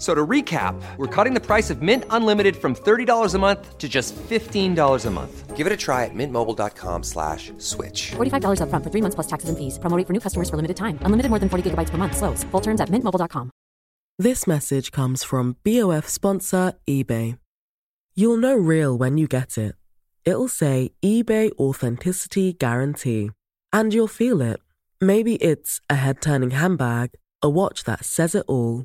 F- So to recap, we're cutting the price of Mint Unlimited from $30 a month to just $15 a month. Give it a try at mintmobile.com slash switch. $45 upfront for three months plus taxes and fees. Promoting for new customers for limited time. Unlimited more than 40 gigabytes per month. Slows. Full terms at mintmobile.com. This message comes from BOF sponsor eBay. You'll know real when you get it. It'll say eBay Authenticity Guarantee. And you'll feel it. Maybe it's a head turning handbag, a watch that says it all,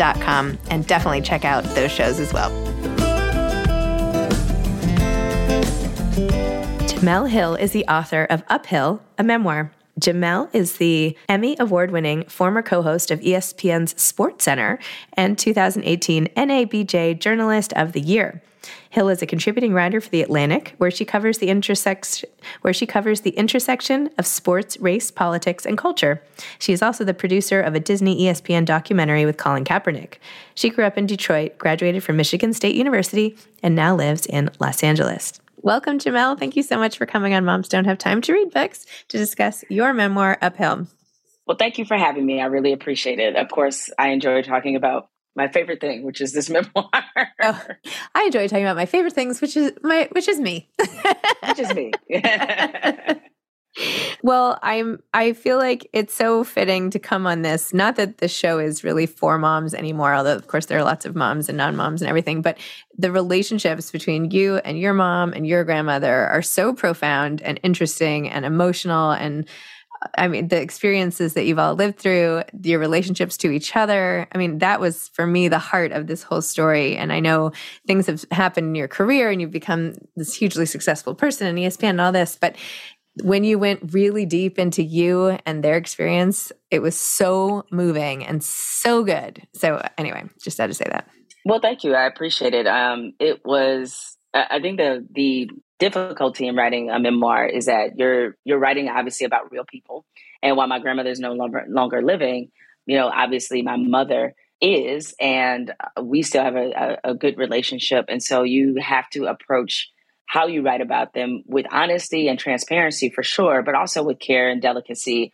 and definitely check out those shows as well. Jemele Hill is the author of Uphill, a memoir. Jemele is the Emmy Award winning former co host of ESPN's SportsCenter and 2018 NABJ Journalist of the Year. Hill is a contributing writer for The Atlantic, where she covers the intersection where she covers the intersection of sports, race, politics, and culture. She is also the producer of a Disney ESPN documentary with Colin Kaepernick. She grew up in Detroit, graduated from Michigan State University, and now lives in Los Angeles. Welcome, Jemele. Thank you so much for coming on Moms Don't Have Time to Read Books to discuss your memoir, Uphill. Well, thank you for having me. I really appreciate it. Of course, I enjoy talking about my favorite thing, which is this memoir. Oh, I enjoy talking about my favorite things, which is my which is me. which is me. well, I'm I feel like it's so fitting to come on this. Not that the show is really for moms anymore, although of course there are lots of moms and non-moms and everything, but the relationships between you and your mom and your grandmother are so profound and interesting and emotional and I mean, the experiences that you've all lived through, your relationships to each other. I mean, that was for me the heart of this whole story. And I know things have happened in your career and you've become this hugely successful person in ESPN and all this. But when you went really deep into you and their experience, it was so moving and so good. So, anyway, just had to say that. well, thank you. I appreciate it. Um, it was. I think the the difficulty in writing a memoir is that you're you're writing obviously about real people, and while my grandmother is no longer longer living, you know, obviously my mother is, and uh, we still have a, a, a good relationship, and so you have to approach how you write about them with honesty and transparency for sure, but also with care and delicacy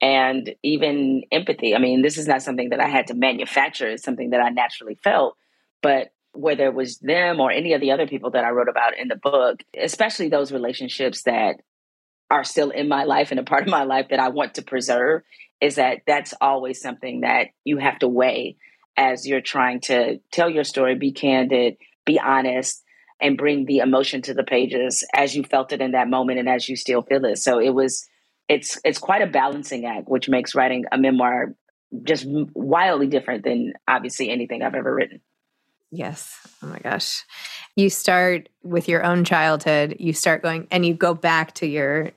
and even empathy. I mean, this is not something that I had to manufacture, it's something that I naturally felt. But whether it was them or any of the other people that I wrote about in the book, especially those relationships that are still in my life and a part of my life that I want to preserve is that that's always something that you have to weigh as you're trying to tell your story, be candid, be honest, and bring the emotion to the pages as you felt it in that moment and as you still feel it. So it was it's it's quite a balancing act, which makes writing a memoir just wildly different than obviously anything I've ever written. Yes. Oh my gosh. You start with your own childhood, you start going and you go back to your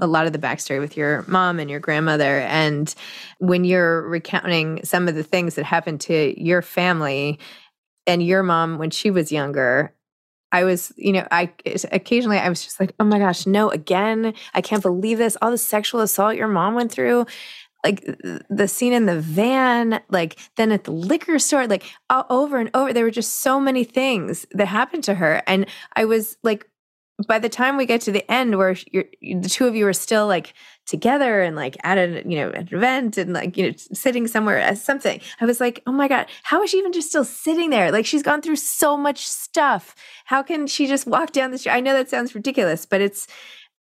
a lot of the backstory with your mom and your grandmother. And when you're recounting some of the things that happened to your family and your mom when she was younger, I was, you know, I occasionally I was just like, oh my gosh, no, again, I can't believe this. All the sexual assault your mom went through like the scene in the van, like then at the liquor store, like all over and over. There were just so many things that happened to her. And I was like, by the time we get to the end where the two of you are still like together and like at an, you know, an event and like, you know, sitting somewhere as something, I was like, oh my God, how is she even just still sitting there? Like she's gone through so much stuff. How can she just walk down the street? I know that sounds ridiculous, but it's,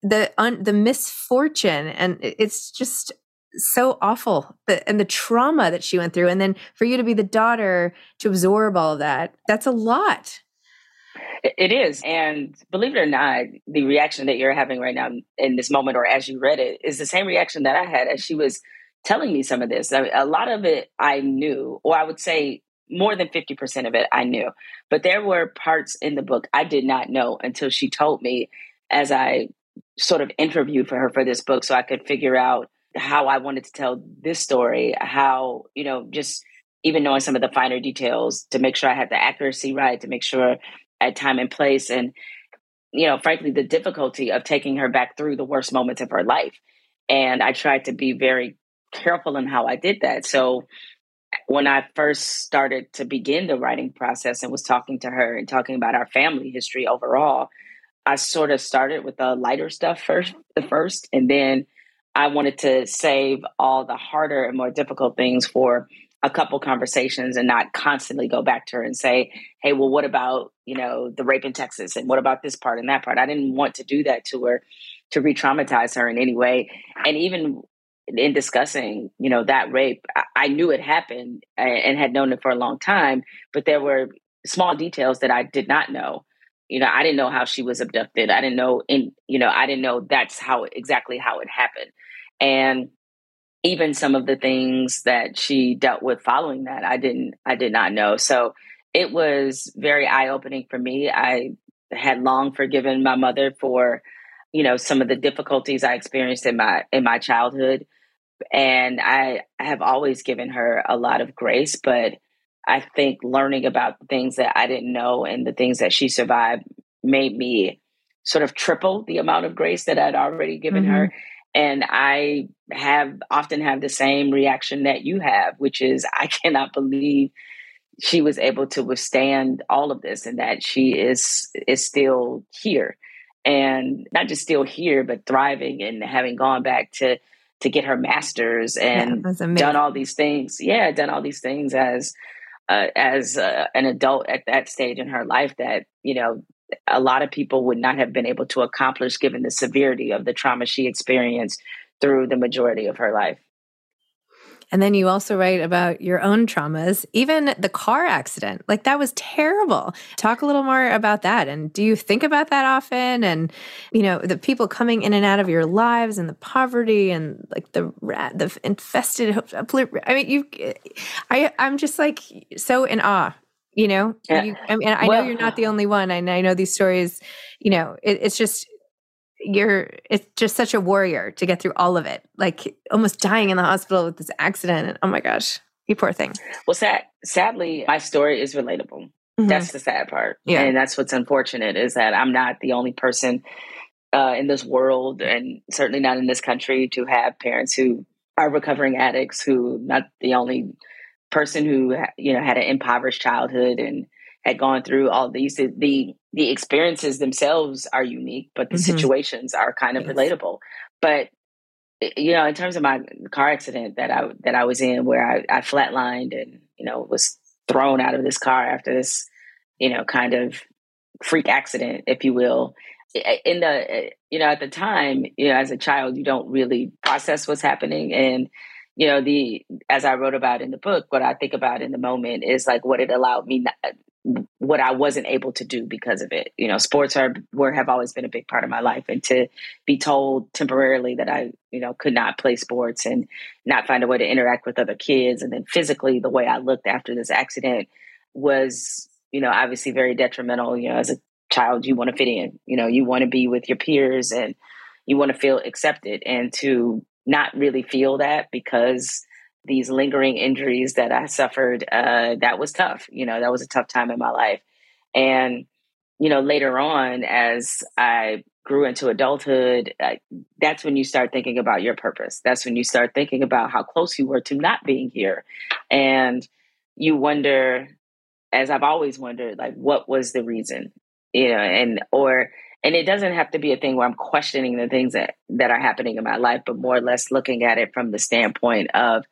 the un, the misfortune and it's just so awful. The, and the trauma that she went through and then for you to be the daughter to absorb all of that that's a lot. It is. And believe it or not the reaction that you're having right now in this moment or as you read it is the same reaction that i had as she was telling me some of this. A lot of it i knew. Or i would say more than 50% of it i knew. But there were parts in the book i did not know until she told me as i sort of interviewed for her for this book so i could figure out how I wanted to tell this story, how, you know, just even knowing some of the finer details to make sure I had the accuracy right, to make sure at time and place. And, you know, frankly, the difficulty of taking her back through the worst moments of her life. And I tried to be very careful in how I did that. So when I first started to begin the writing process and was talking to her and talking about our family history overall, I sort of started with the lighter stuff first, the first, and then I wanted to save all the harder and more difficult things for a couple conversations and not constantly go back to her and say, hey, well, what about, you know, the rape in Texas? And what about this part and that part? I didn't want to do that to her to re traumatize her in any way. And even in discussing, you know, that rape, I knew it happened and had known it for a long time, but there were small details that I did not know you know i didn't know how she was abducted. I didn't know in you know i didn't know that's how exactly how it happened. And even some of the things that she dealt with following that i didn't i did not know. So it was very eye-opening for me. I had long forgiven my mother for you know some of the difficulties i experienced in my in my childhood. And i have always given her a lot of grace but I think learning about things that I didn't know and the things that she survived made me sort of triple the amount of grace that I'd already given mm-hmm. her. And I have often have the same reaction that you have, which is I cannot believe she was able to withstand all of this and that she is is still here. And not just still here, but thriving and having gone back to to get her masters and yeah, done all these things. Yeah, done all these things as uh, as uh, an adult at that stage in her life that you know a lot of people would not have been able to accomplish given the severity of the trauma she experienced through the majority of her life and then you also write about your own traumas, even the car accident. Like that was terrible. Talk a little more about that. And do you think about that often? And, you know, the people coming in and out of your lives and the poverty and like the rat, the infested. I mean, you, I, I'm just like so in awe you know yeah. you, I mean, I well, know you're not the only one and i know these stories you know it, it's just you're it's just such a warrior to get through all of it. Like almost dying in the hospital with this accident. And oh my gosh you poor thing. Well sad, sadly my story is relatable. Mm-hmm. that's the sad part. Yeah. And that's what's unfortunate is that i'm not the only person uh, in this world and certainly not in this country to have parents who are recovering addicts who not the only person who you know had an impoverished childhood and had gone through all these the the experiences themselves are unique but the mm-hmm. situations are kind of yes. relatable but you know in terms of my car accident that i that i was in where i, I flatlined and you know was thrown out of this car after this you know kind of freak accident if you will in the you know at the time you know as a child you don't really process what's happening and you know the as i wrote about in the book what i think about in the moment is like what it allowed me not, what i wasn't able to do because of it. You know sports are were have always been a big part of my life. And to be told temporarily that i you know could not play sports and not find a way to interact with other kids and then physically the way i looked after this accident was you know obviously very detrimental. You know as a child you want to fit in. You know you want to be with your peers and you want to feel accepted. And to not really feel that because these lingering injuries that i suffered uh, that was tough you know that was a tough time in my life. And you know later on as i grew into adulthood uh, that's when you start thinking about your purpose. That's when you start thinking about how close you were to not being here. And you wonder as i've always wondered like what was the reason? You know, and or and it doesn't have to be a thing where I'm questioning the things that that are happening in my life, but more or less looking at it from the standpoint of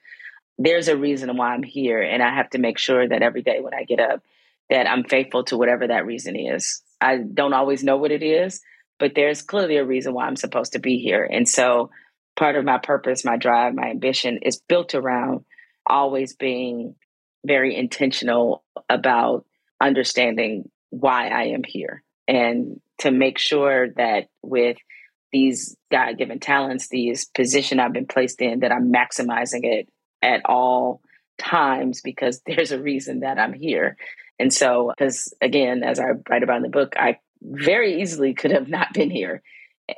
there's a reason why I'm here, and I have to make sure that every day when I get up, that I'm faithful to whatever that reason is. I don't always know what it is, but there's clearly a reason why I'm supposed to be here, and so part of my purpose, my drive, my ambition is built around always being very intentional about understanding why I am here and to make sure that with these God given talents, these position I've been placed in, that I'm maximizing it at all times because there's a reason that I'm here. And so, because again, as I write about in the book, I very easily could have not been here.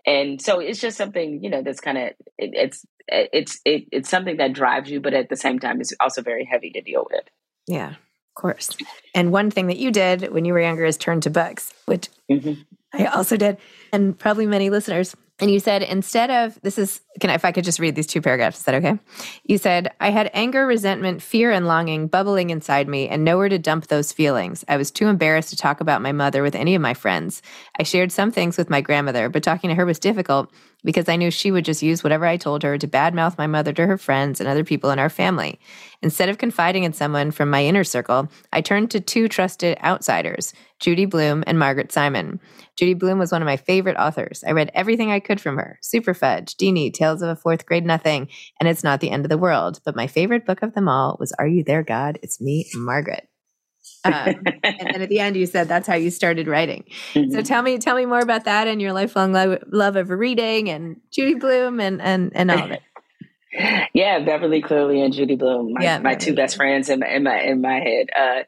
And so it's just something, you know, that's kind of it, it's it's it, it's something that drives you, but at the same time, it's also very heavy to deal with. Yeah. Of course. And one thing that you did when you were younger is turn to books, which mm-hmm. I also did, and probably many listeners. And you said instead of this is can I, if I could just read these two paragraphs, is that okay? You said I had anger, resentment, fear, and longing bubbling inside me, and nowhere to dump those feelings. I was too embarrassed to talk about my mother with any of my friends. I shared some things with my grandmother, but talking to her was difficult because I knew she would just use whatever I told her to badmouth my mother to her friends and other people in our family. Instead of confiding in someone from my inner circle, I turned to two trusted outsiders, Judy Blume, and Margaret Simon. Judy Blume was one of my favorite authors. I read everything I could from her Superfudge, Deenie, Tales of a Fourth Grade Nothing, and It's Not the End of the World. But my favorite book of them all was Are You There, God? It's Me, Margaret. Um, and then at the end, you said that's how you started writing. Mm-hmm. So tell me, tell me more about that and your lifelong lo- love of reading and Judy Blume and and and all of it. yeah, Beverly Cleary and Judy Blume, my, yeah, my two best friends in my in my in my head. Uh,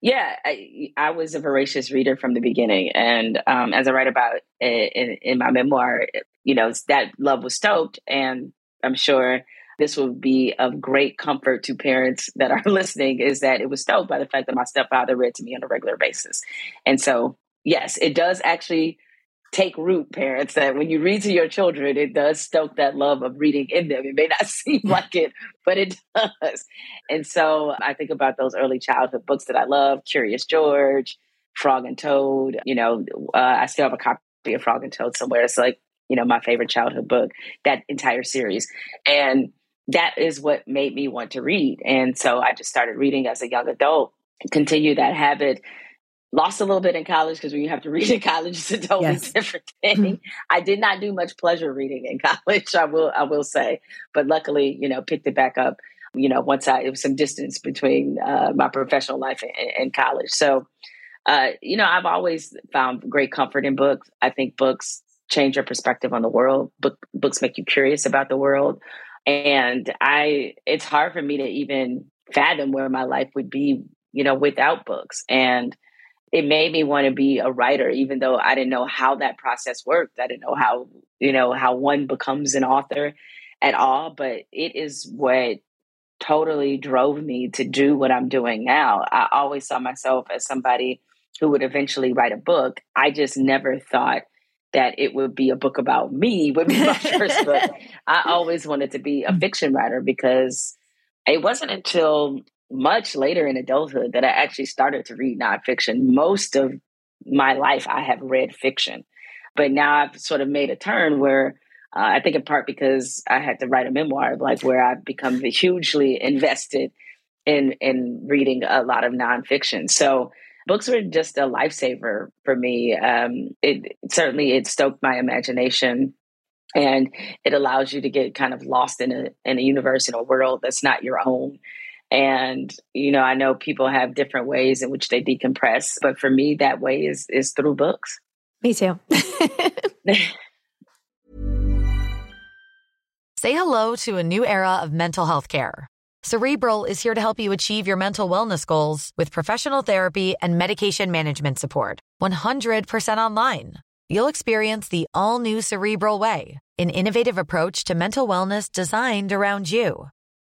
yeah, I, I, was a voracious reader from the beginning, and um, as I write about in, in my memoir, you know that love was stoked, and I'm sure this will be of great comfort to parents that are listening is that it was stoked by the fact that my stepfather read to me on a regular basis. And so, yes, it does actually take root, parents, that when you read to your children, it does stoke that love of reading in them. It may not seem like it, but it does. And so I think about those early childhood books that I love Curious George, Frog and Toad. You know, uh, I still have a copy of Frog and Toad somewhere. It's like, you know, my favorite childhood book, that entire series. And that is what made me want to read. And so I just started reading as a young adult, continue that habit. Lost a little bit in college because when you have to read in college, it's a totally yes. different thing. Mm-hmm. I did not do much pleasure reading in college, I will I will say, but luckily, you know, picked it back up. You know, once I it was some distance between uh, my professional life and, and college. So, uh, you know, I've always found great comfort in books. I think books change your perspective on the world. Book, books make you curious about the world. And I, it's hard for me to even fathom where my life would be, you know, without books. And it made me want to be a writer, even though I didn't know how that process worked. I didn't know how, you know, how one becomes an author at all. But it is what totally drove me to do what I'm doing now. I always saw myself as somebody who would eventually write a book. I just never thought that it would be a book about me would be my first book. I always wanted to be a fiction writer because it wasn't until much later in adulthood that I actually started to read nonfiction. Most of my life, I have read fiction, but now I've sort of made a turn where uh, I think in part because I had to write a memoir, like where I've become hugely invested in in reading a lot of nonfiction. So books were just a lifesaver for me. Um, it certainly it stoked my imagination, and it allows you to get kind of lost in a in a universe in a world that's not your own. And you know, I know people have different ways in which they decompress, but for me, that way is is through books. Me too. Say hello to a new era of mental health care. Cerebral is here to help you achieve your mental wellness goals with professional therapy and medication management support. 100% online. You'll experience the all new Cerebral Way, an innovative approach to mental wellness designed around you.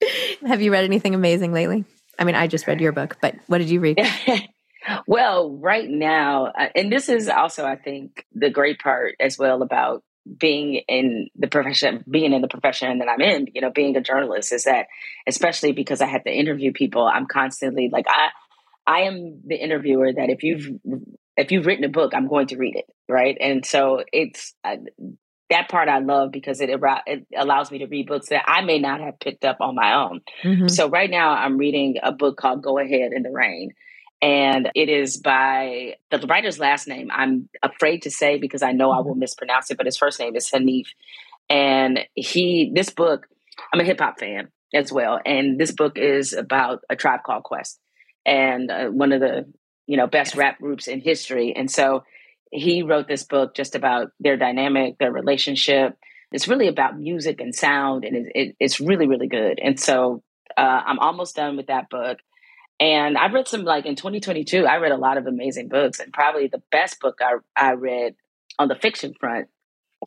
Have you read anything amazing lately? I mean, I just read your book, but what did you read? well, right now, uh, and this is also, I think, the great part as well about being in the profession, being in the profession that I'm in, you know, being a journalist is that, especially because I had to interview people, I'm constantly like, I, I am the interviewer that if you've, if you've written a book, I'm going to read it. Right. And so it's, uh, that part I love because it, it allows me to read books that I may not have picked up on my own. Mm-hmm. So right now I'm reading a book called Go Ahead in the Rain. And it is by the writer's last name. I'm afraid to say because I know I will mm-hmm. mispronounce it, but his first name is Hanif. And he, this book, I'm a hip hop fan as well. And this book is about a tribe called Quest and uh, one of the, you know, best rap groups in history. And so he wrote this book just about their dynamic, their relationship. It's really about music and sound, and it, it, it's really, really good. And so uh, I'm almost done with that book. And I've read some, like in 2022, I read a lot of amazing books. And probably the best book I, I read on the fiction front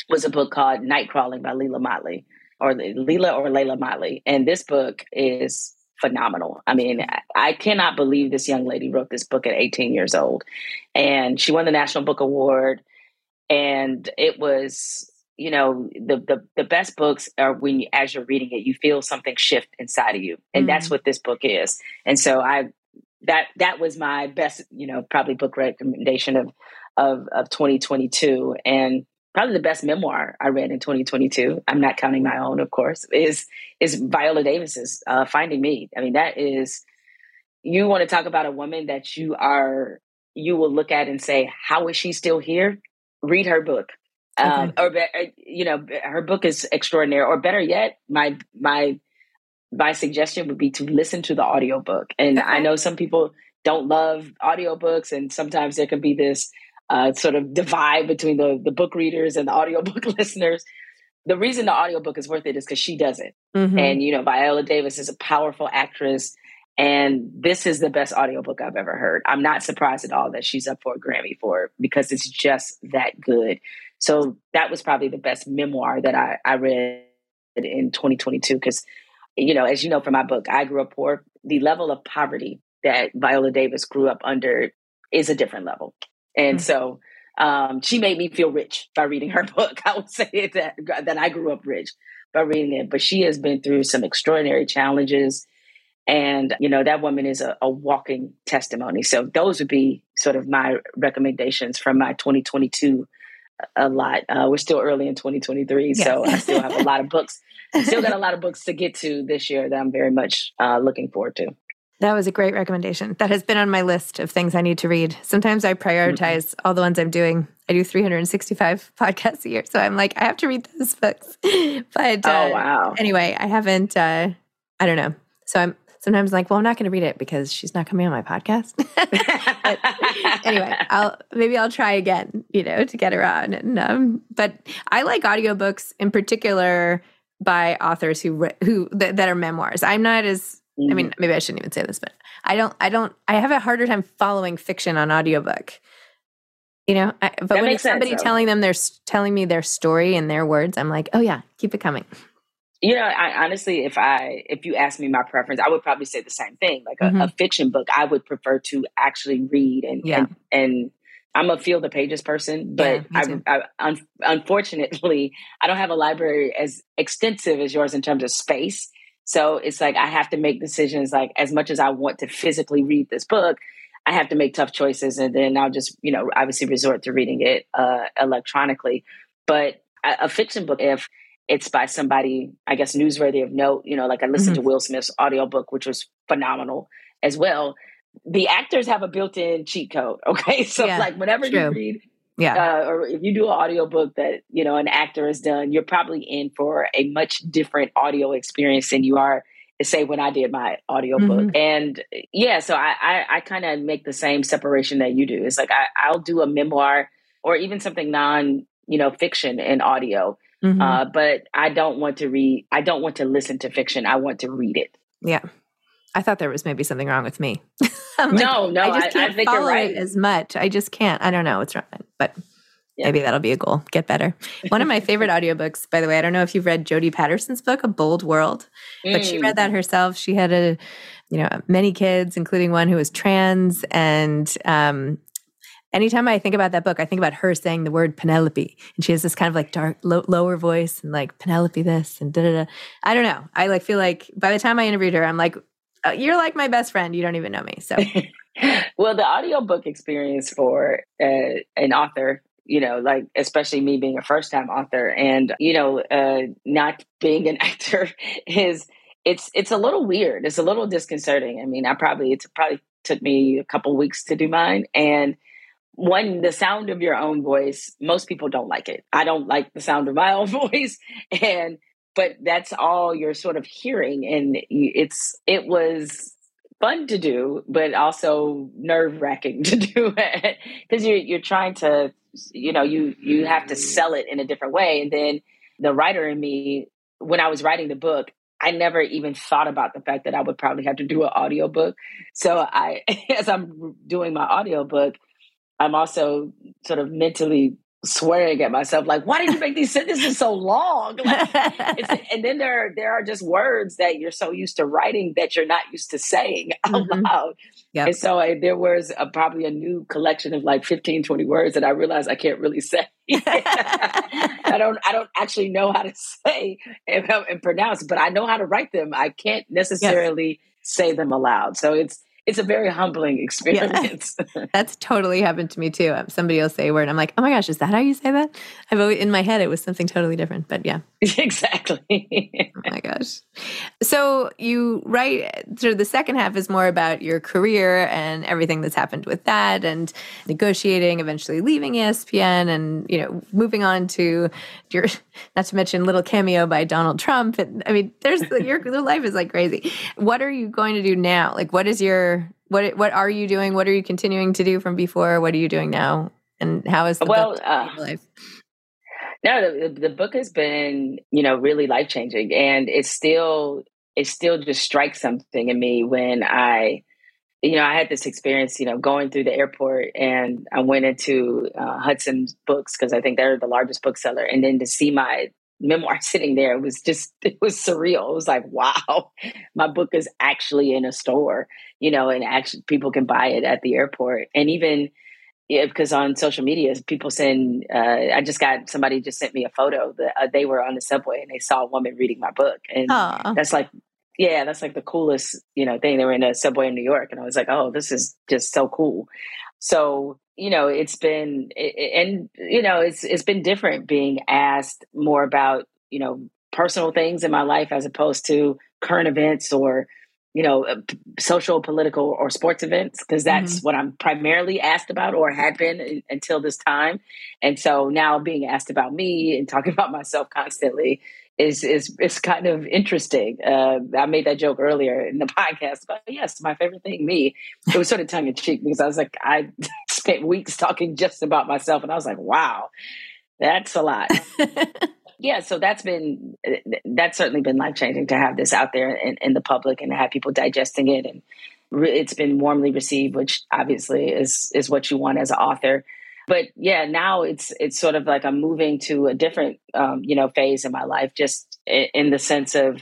was a book called Night Crawling by Leila Mottley, or Leila or Layla Mottley. And this book is phenomenal. I mean, I cannot believe this young lady wrote this book at 18 years old. And she won the National Book Award. And it was, you know, the the, the best books are when you, as you're reading it, you feel something shift inside of you. And mm that's what this book is. And so I that that was my best, you know, probably book recommendation of of of 2022. And probably the best memoir I read in 2022. I'm not counting my own, of course. Is is Viola Davis's uh, Finding Me. I mean, that is you want to talk about a woman that you are you will look at and say, how is she still here? Read her book Um, or, be, uh, you know, her book is extraordinary. Or better yet, my my my suggestion would be to listen to the audiobook. And okay. I know some people don't love audiobooks, and sometimes there can be this uh, sort of divide between the the book readers and the audiobook listeners. The reason the audiobook is worth it is because she does it. Mm-hmm. And you know, Viola Davis is a powerful actress. And this is the best audiobook I've ever heard. I'm not surprised at all that she's up for a Grammy for it because it's just that good. So that was probably the best memoir that I, I read in 2022 because you know as you know from my book i grew up poor the level of poverty that viola davis grew up under is a different level and mm-hmm. so um, she made me feel rich by reading her book i would say that that i grew up rich by reading it but she has been through some extraordinary challenges and you know that woman is a, a walking testimony so those would be sort of my recommendations from my 2022 a lot. Uh, we're still early in 2023, yeah. so I still have a lot of books. Still got a lot of books to get to this year that I'm very much uh, looking forward to. That was a great recommendation. That has been on my list of things I need to read. Sometimes I prioritize mm-hmm. all the ones I'm doing. I do 365 podcasts a year, so I'm like, I have to read those books. but oh, uh, oh wow. Anyway, I haven't. Uh, I don't know. So I'm sometimes like, well, I'm not going to read it because she's not coming on my podcast. anyway, I'll maybe I'll try again, you know, to get her on. And um, but I like audiobooks in particular by authors who who that, that are memoirs. I'm not as I mean, mm-hmm. maybe I shouldn't even say this, but I don't I don't I have a harder time following fiction on audiobook. You know, I, but that when it's somebody sense, telling them they're telling me their story in their words, I'm like, oh yeah, keep it coming. You know, I honestly, if I if you ask me my preference, I would probably say the same thing. Like a, mm-hmm. a fiction book, I would prefer to actually read and yeah. and, and I'm a feel the pages person, but yeah, I, I un, unfortunately I don't have a library as extensive as yours in terms of space. So it's like I have to make decisions. Like as much as I want to physically read this book, I have to make tough choices, and then I'll just you know obviously resort to reading it uh, electronically. But a, a fiction book, if it's by somebody, I guess, newsworthy of note. You know, like I listened mm-hmm. to Will Smith's audiobook, which was phenomenal as well. The actors have a built-in cheat code. Okay. So yeah, like whenever true. you read yeah. Uh, or if you do an audiobook that, you know, an actor has done, you're probably in for a much different audio experience than you are say when I did my audiobook. Mm-hmm. And yeah, so I I, I kind of make the same separation that you do. It's like I, I'll do a memoir or even something non, you know, fiction in audio. Mm-hmm. Uh, but I don't want to read. I don't want to listen to fiction. I want to read it. Yeah, I thought there was maybe something wrong with me. like, no, no, I just can't I, I follow right. it as much. I just can't. I don't know what's wrong, but yeah. maybe that'll be a goal. Get better. One of my favorite audiobooks, by the way. I don't know if you've read Jodie Patterson's book, A Bold World, but mm. she read that mm. herself. She had a you know many kids including one who was trans and um, anytime I think about that book, I think about her saying the word Penelope, and she has this kind of like dark, low, lower voice, and like Penelope this and da da da. I don't know. I like feel like by the time I interviewed her, I'm like, uh, you're like my best friend. You don't even know me. So, well, the audiobook experience for uh, an author. You know, like especially me being a first time author and, you know, uh, not being an actor is it's it's a little weird. It's a little disconcerting. I mean, I probably it probably took me a couple weeks to do mine and one the sound of your own voice most people don't like it i don't like the sound of my own voice and but that's all you're sort of hearing and it's it was fun to do but also nerve wracking to do it because you're you're trying to you know you you have to sell it in a different way and then the writer in me when i was writing the book I never even thought about the fact that I would probably have to do an audiobook. So I as I'm doing my audiobook, I'm also sort of mentally swearing at myself, like, why did you make these sentences so long? Like, and then there, there are just words that you're so used to writing that you're not used to saying out mm-hmm. loud. Yep. And so I, there was a, probably a new collection of like 15, 20 words that I realized I can't really say. I don't, I don't actually know how to say and, and, pronounce, but I know how to write them. I can't necessarily yes. say them aloud. So it's, it's a very humbling experience. Yeah. That's totally happened to me too. Um, somebody will say a word, I'm like, oh my gosh, is that how you say that? I've always in my head it was something totally different, but yeah, exactly. oh my gosh. So you write sort of the second half is more about your career and everything that's happened with that, and negotiating, eventually leaving ESPN, and you know moving on to your not to mention little cameo by Donald Trump. And, I mean, there's your, your life is like crazy. What are you going to do now? Like, what is your what what are you doing? What are you continuing to do from before? What are you doing now? And how is the well, book uh, life? No, the, the book has been, you know, really life changing, and it's still it still just strikes something in me when I, you know, I had this experience, you know, going through the airport, and I went into uh, Hudson's books because I think they're the largest bookseller, and then to see my memoir sitting there it was just it was surreal. It was like wow my book is actually in a store you know and actually people can buy it at the airport. And even yeah, because on social media people send uh, i just got somebody just sent me a photo that uh, they were on the subway and they saw a woman reading my book. And Aww. that's like yeah that's like the coolest you know thing. They were in a subway in new york and i was like oh this is just so cool so you know it's been and you know it's it's been different being asked more about you know personal things in my life as opposed to current events or you know uh, social political or sports events because that's mm-hmm. what i'm primarily asked about or had been until this time and so now being asked about me and talking about myself constantly is is is kind of interesting. Uh, I made that joke earlier in the podcast, but yes, my favorite thing, me. It was sort of tongue in cheek because I was like, I spent weeks talking just about myself, and I was like, wow, that's a lot. yeah, so that's been that's certainly been life changing to have this out there in, in the public and to have people digesting it, and re- it's been warmly received, which obviously is is what you want as an author but yeah, now it's it's sort of like I'm moving to a different um, you know phase in my life, just in the sense of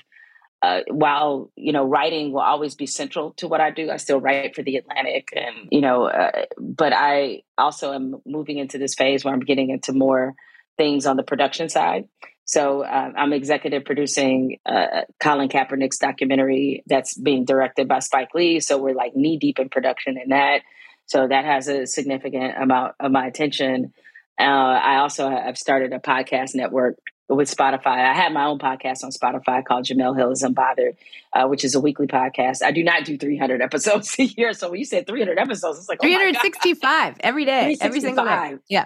uh, while you know writing will always be central to what I do, I still write for the Atlantic, and you know, uh, but I also am moving into this phase where I'm getting into more things on the production side. So uh, I'm executive producing uh, Colin Kaepernick's documentary that's being directed by Spike Lee. So we're like knee deep in production in that. So that has a significant amount of my attention. Uh, I also have started a podcast network with Spotify. I have my own podcast on Spotify called Jemele Hill is Unbothered, uh, which is a weekly podcast. I do not do 300 episodes a year. So when you said 300 episodes, it's like, 365 oh every day, every single day. Yeah.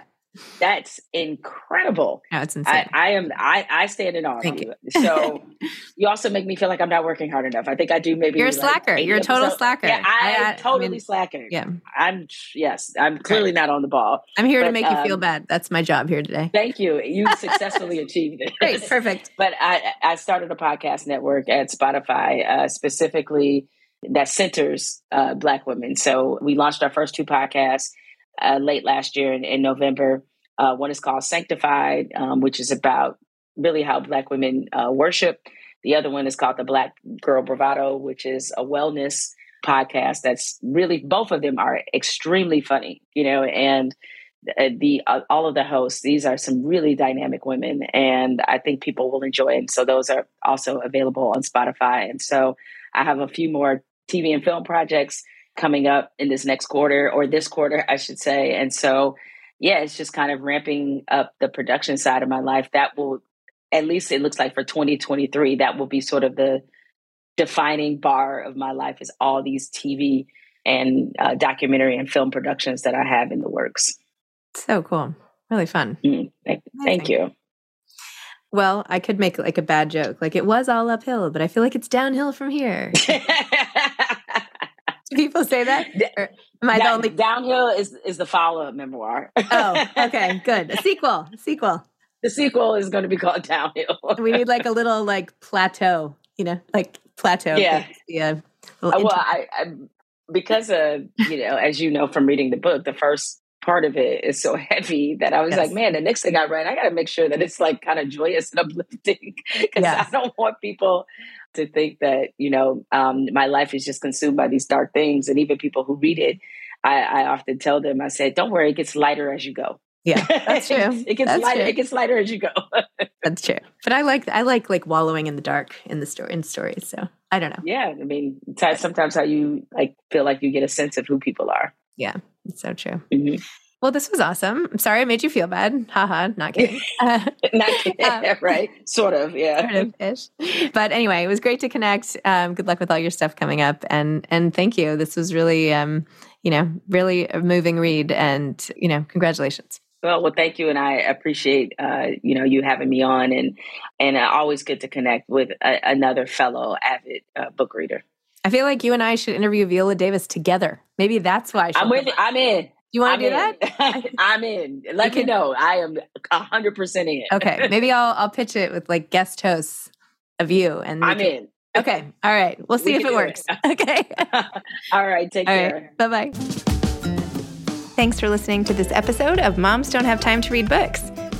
That's incredible. No, insane. I, I am. I, I stand in awe of you. So you also make me feel like I'm not working hard enough. I think I do. Maybe you're a slacker. Like you're a total slacker. Yeah, I, I- I totally mean, slacking. yeah. I'm. Yes, I'm clearly not on the ball. I'm here to But, make you feel um, bad. That's my job here today. Thank you. You successfully achieved it. Great, perfect. But I, I started a podcast network at Spotify uh, specifically that centers uh, Black women. So we launched our first two podcasts uh, late last year in, in November. Uh, one is called Sanctified, um, which is about really how Black women uh, worship. The other one is called The Black Girl Bravado, which is a wellness podcast that's really, both of them are extremely funny, you know, and uh, the uh, all of the hosts these are some really dynamic women and i think people will enjoy it so those are also available on spotify and so i have a few more tv and film projects coming up in this next quarter or this quarter i should say and so yeah it's just kind of ramping up the production side of my life that will at least it looks like for 2023 that will be sort of the defining bar of my life is all these tv and uh, documentary and film productions that i have in the works So cool. Really fun. Mm, thank, thank you. Well, I could make like a bad joke. Like it was all uphill, but I feel like it's downhill from here. People say that? Or am I the only downhill is is the follow up memoir. Oh, okay, good. A sequel. A sequel. the sequel is going to be called Downhill. We need like a little like plateau, you know, like plateau. Yeah. Yeah. Well, I, I because of you know, as you know from reading the book, the first part of it is so heavy that I was Yes. like, man, the next thing I write, I got to make sure that it's like kind of joyous and uplifting because Yes. I don't want people to think that you know um, my life is just consumed by these dark things, and even people who read it. I, I often tell them, I said, "Don't worry, it gets lighter as you go." Yeah, that's true. it gets That's lighter. true. It gets lighter as you go. That's true. But I like I like like wallowing in the dark in the story in stories. So I don't know. yeah, I mean, sometimes how you like feel like you get a sense of who people are. Yeah, it's so true. Mhm. Well, this was awesome. I'm sorry I made you feel bad. Haha, not kidding. Uh, Not kidding, Um, right? Sort of, yeah. sort of ish. But anyway, it was great to connect. Um, good luck with all your stuff coming up, and and thank you. This was really, um, you know, really a moving read, and you know, congratulations. Well, well, thank you, and I appreciate uh, you know you having me on, and and uh, always good to connect with a, another fellow avid uh, book reader. I feel like you and I should interview Viola Davis together. Maybe that's why. I'm with. I'm in. You want to do in. that? I'm in. Let Okay. me know. I am hundred percent in. Okay, maybe I'll I'll pitch it with like guest hosts of you, and I'm can- in. Okay, all right. We'll see We if it works. it. Okay. All right. Take All care. right. Bye bye. Thanks for listening to this episode of Moms Don't Have Time to Read Books.